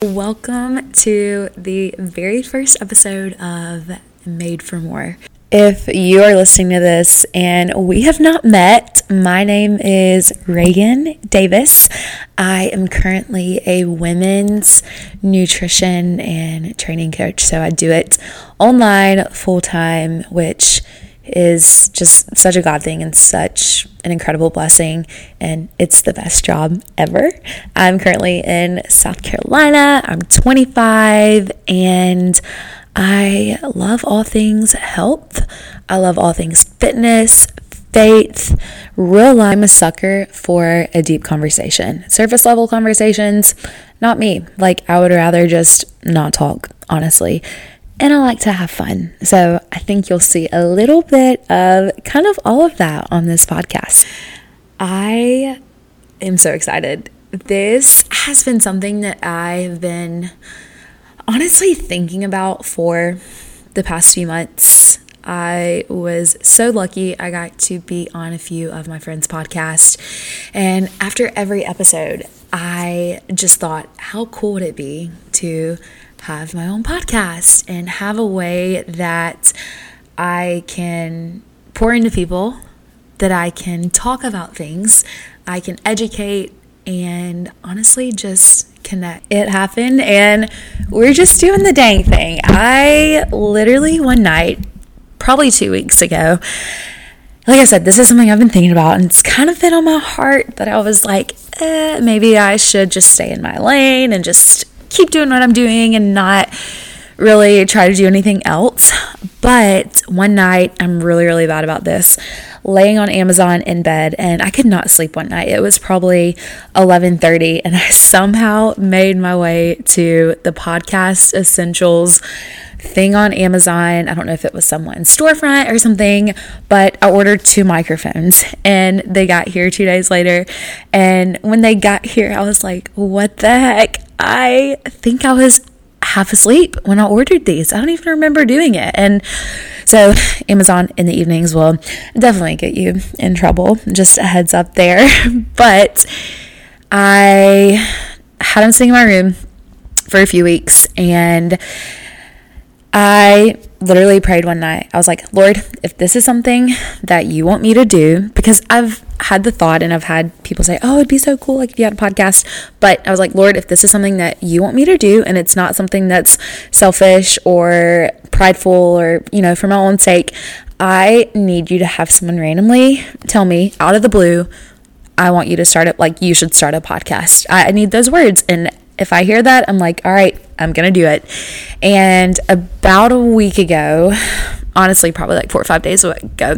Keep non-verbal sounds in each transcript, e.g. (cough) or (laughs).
Welcome to the very first episode of Made for More. If you are listening to this and we have not met, my name is Reagan Davis. I am currently a women's nutrition and training coach. So I do it online full time, which is just such a God thing and such an incredible blessing. And it's the best job ever. I'm currently in South Carolina. I'm 25 and I love all things health. I love all things fitness, faith, real life. I'm a sucker for a deep conversation. Surface level conversations, not me. Like, I would rather just not talk, honestly and I like to have fun. So I think you'll see a little bit of kind of all of that on this podcast. I am so excited. This has been something that I've been honestly thinking about for the past few months. I was so lucky I got to be on a few of my friends' podcasts. And after every episode, I just thought, how cool would it be to have my own podcast and have a way that I can pour into people, that I can talk about things, I can educate, and honestly just connect. It happened, and we're just doing the dang thing. I literally one night, probably two weeks ago, like I said, this is something I've been thinking about, and it's kind of been on my heart that I was like, eh, maybe I should just stay in my lane and just keep doing what I'm doing and not really try to do anything else. But one night, I'm really, really bad about this. Laying on Amazon in bed, and I could not sleep one night. It was probably 11:30, and I (laughs) somehow made my way to the podcast essentials thing on Amazon. I don't know if it was someone's storefront or something, but I ordered two microphones and they got here two days later. And when they got here, I was like, what the heck? I think I was half asleep when I ordered these. I don't even remember doing it. And so, Amazon in the evenings will definitely get you in trouble. Just a heads up there. (laughs) but I had them sitting in my room for a few weeks and I literally prayed one night. I was like, Lord, if this is something that you want me to do, because I've had the thought and I've had people say, oh, it'd be so cool like if you had a podcast. But I was like, Lord, if this is something that you want me to do and it's not something that's selfish or prideful or, you know, for my own sake, I need you to have someone randomly tell me out of the blue, I want you to start it like you should start a podcast. I need those words. And if I hear that, I'm like, all right, I'm going to do it. And about a week ago, honestly, probably like four or five days ago,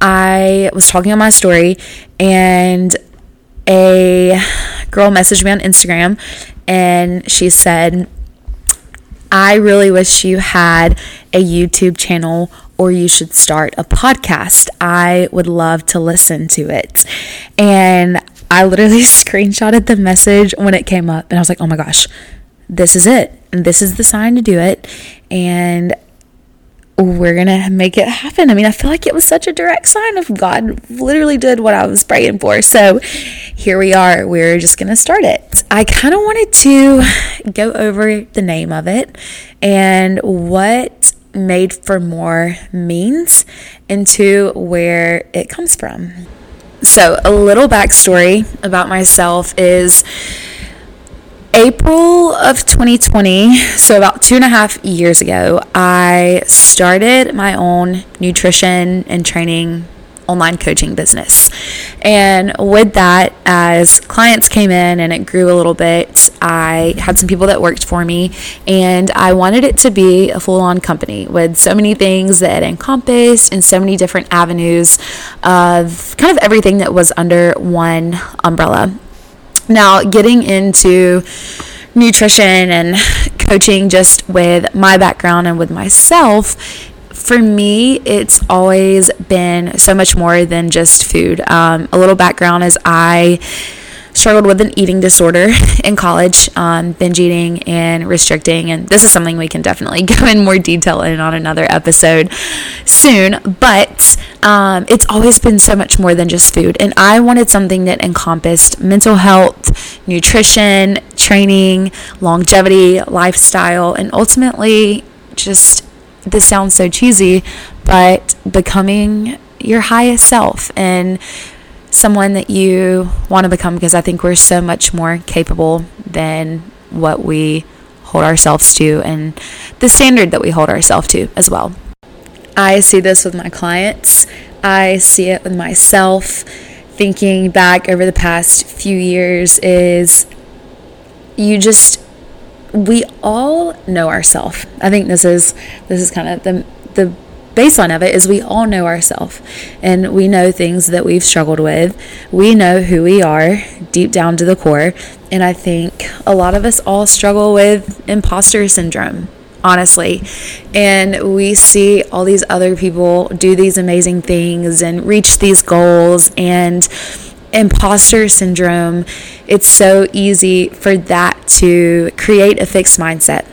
I was talking on my story and a girl messaged me on Instagram and she said, I really wish you had a YouTube channel or you should start a podcast. I would love to listen to it. And I literally (laughs) screenshotted the message when it came up and I was like, oh my gosh, this is it. And this is the sign to do it. And we're going to make it happen. I mean, I feel like it was such a direct sign of God literally did what I was praying for. So here we are. We're just going to start it. I kind of wanted to go over the name of it and what made for more means into where it comes from. So, a little backstory about myself is April of 2020, so about two and a half years ago, I started my own nutrition and training online coaching business. And with that, as clients came in and it grew a little bit, I had some people that worked for me, and I wanted it to be a full on company with so many things that encompassed and so many different avenues of kind of everything that was under one umbrella. Now, getting into nutrition and coaching just with my background and with myself for me, it's always been so much more than just food. Um, a little background is I struggled with an eating disorder (laughs) in college, um, binge eating and restricting. And this is something we can definitely (laughs) go in more detail in on another episode soon. But um, it's always been so much more than just food. And I wanted something that encompassed mental health, nutrition, training, longevity, lifestyle, and ultimately just this sounds so cheesy, but becoming your highest self and someone that you want to become because I think we're so much more capable than what we hold ourselves to and the standard that we hold ourselves to as well. I see this with my clients, I see it with myself. Thinking back over the past few years, is you just we all know ourselves. I think this is this is kind of the the baseline of it is we all know ourselves and we know things that we've struggled with. We know who we are deep down to the core. And I think a lot of us all struggle with imposter syndrome, honestly. And we see all these other people do these amazing things and reach these goals and imposter syndrome. It's so easy for that to create a fixed mindset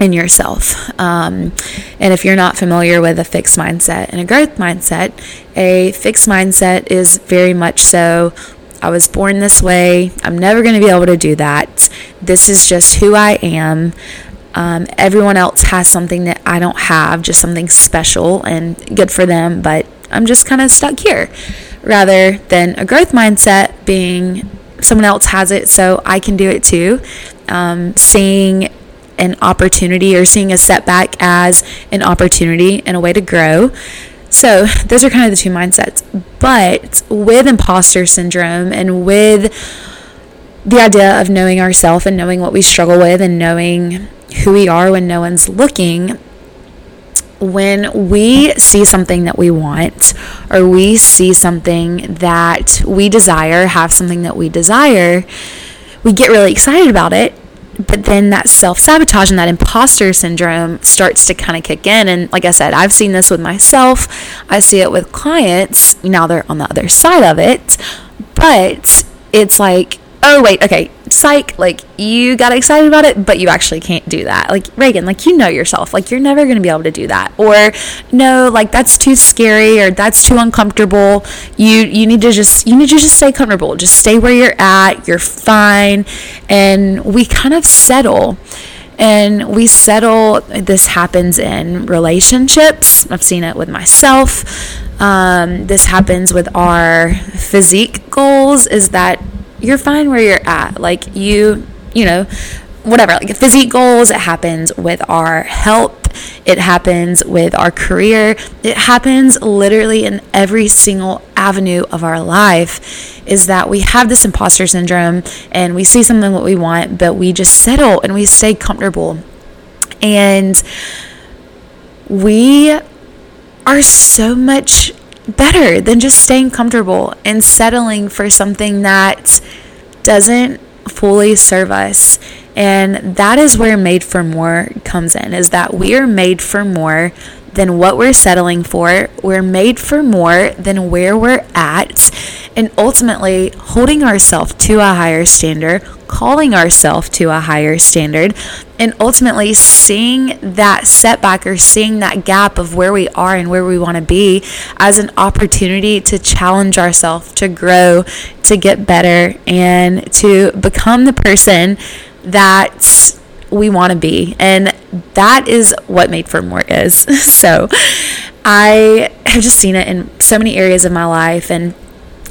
in yourself. Um, and if you're not familiar with a fixed mindset and a growth mindset, a fixed mindset is very much so I was born this way. I'm never going to be able to do that. This is just who I am. Um, everyone else has something that I don't have, just something special and good for them, but I'm just kind of stuck here. Rather than a growth mindset being someone else has it, so I can do it too. Um, seeing an opportunity or seeing a setback as an opportunity and a way to grow. So, those are kind of the two mindsets. But with imposter syndrome and with the idea of knowing ourselves and knowing what we struggle with and knowing who we are when no one's looking, when we see something that we want or we see something that we desire, have something that we desire, we get really excited about it but then that self sabotage and that imposter syndrome starts to kind of kick in. And like I said, I've seen this with myself, I see it with clients. Now they're on the other side of it, but it's like oh wait, okay, psych, like you got excited about it, but you actually can't do that. Like Reagan, like you know yourself, like you're never going to be able to do that. Or no, like that's too scary or that's too uncomfortable. You you need to just you need to just stay comfortable. Just stay where you're at. You're fine. And we kind of settle. And we settle, this happens in relationships. I've seen it with myself. Um, this happens with our physique goals, is that you're fine where you're at. Like you, you know, whatever, like physique goals, it happens with our health, it happens with our career, it happens literally in every single avenue of our life. Is that we have this imposter syndrome and we see something that we want, but we just settle and we stay comfortable. And we are so much better than just staying comfortable and settling for something that doesn't fully serve us. And that is where made for more comes in is that we are made for more than what we're settling for. We're made for more than where we're at. And ultimately, holding ourselves to a higher standard, calling ourselves to a higher standard, and ultimately seeing that setback or seeing that gap of where we are and where we want to be as an opportunity to challenge ourselves, to grow, to get better, and to become the person that we want to be. And that is what Made for More is. (laughs) so I have just seen it in so many areas of my life. And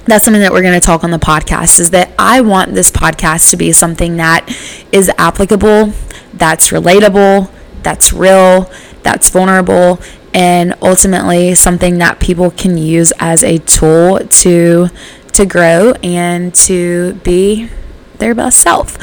that's something that we're going to talk on the podcast is that I want this podcast to be something that is applicable, that's relatable, that's real, that's vulnerable, and ultimately something that people can use as a tool to to grow and to be their best self.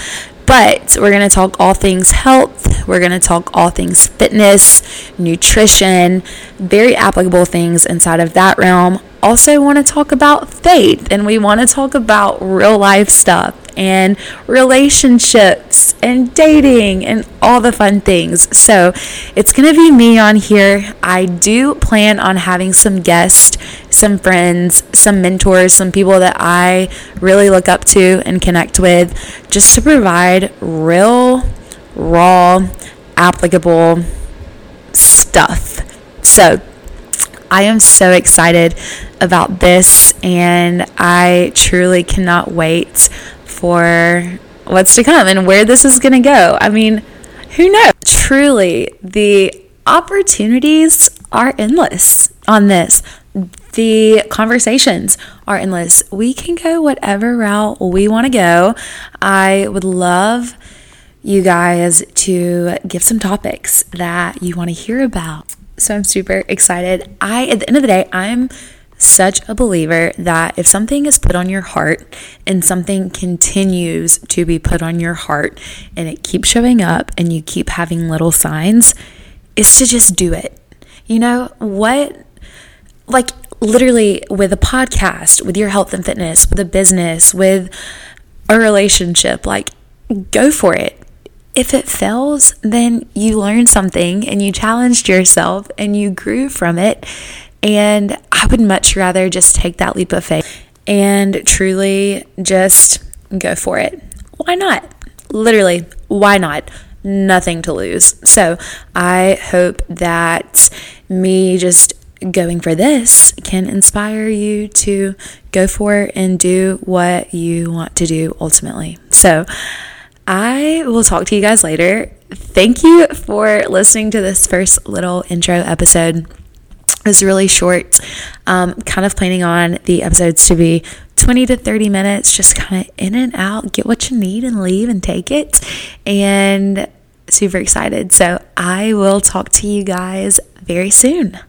But we're going to talk all things health. We're going to talk all things fitness, nutrition, very applicable things inside of that realm. Also, want to talk about faith and we want to talk about real life stuff and relationships and dating and all the fun things. So, it's going to be me on here. I do plan on having some guests some friends, some mentors, some people that I really look up to and connect with, just to provide real, raw, applicable stuff. So, I am so excited about this, and I truly cannot wait for what's to come and where this is going to go. I mean, who knows? Truly, the opportunities are endless on this. The conversations are endless. We can go whatever route we want to go. I would love you guys to give some topics that you want to hear about. So I'm super excited. I, at the end of the day, I'm such a believer that if something is put on your heart and something continues to be put on your heart and it keeps showing up and you keep having little signs, is to just do it. You know, what, like literally with a podcast, with your health and fitness, with a business, with a relationship, like go for it. If it fails, then you learned something and you challenged yourself and you grew from it. And I would much rather just take that leap of faith and truly just go for it. Why not? Literally, why not? Nothing to lose. So I hope that me just going for this can inspire you to go for it and do what you want to do ultimately. So I will talk to you guys later. Thank you for listening to this first little intro episode. It was really short. Um, kind of planning on the episodes to be 20 to 30 minutes, just kind of in and out, get what you need and leave and take it. And super excited. So I will talk to you guys very soon.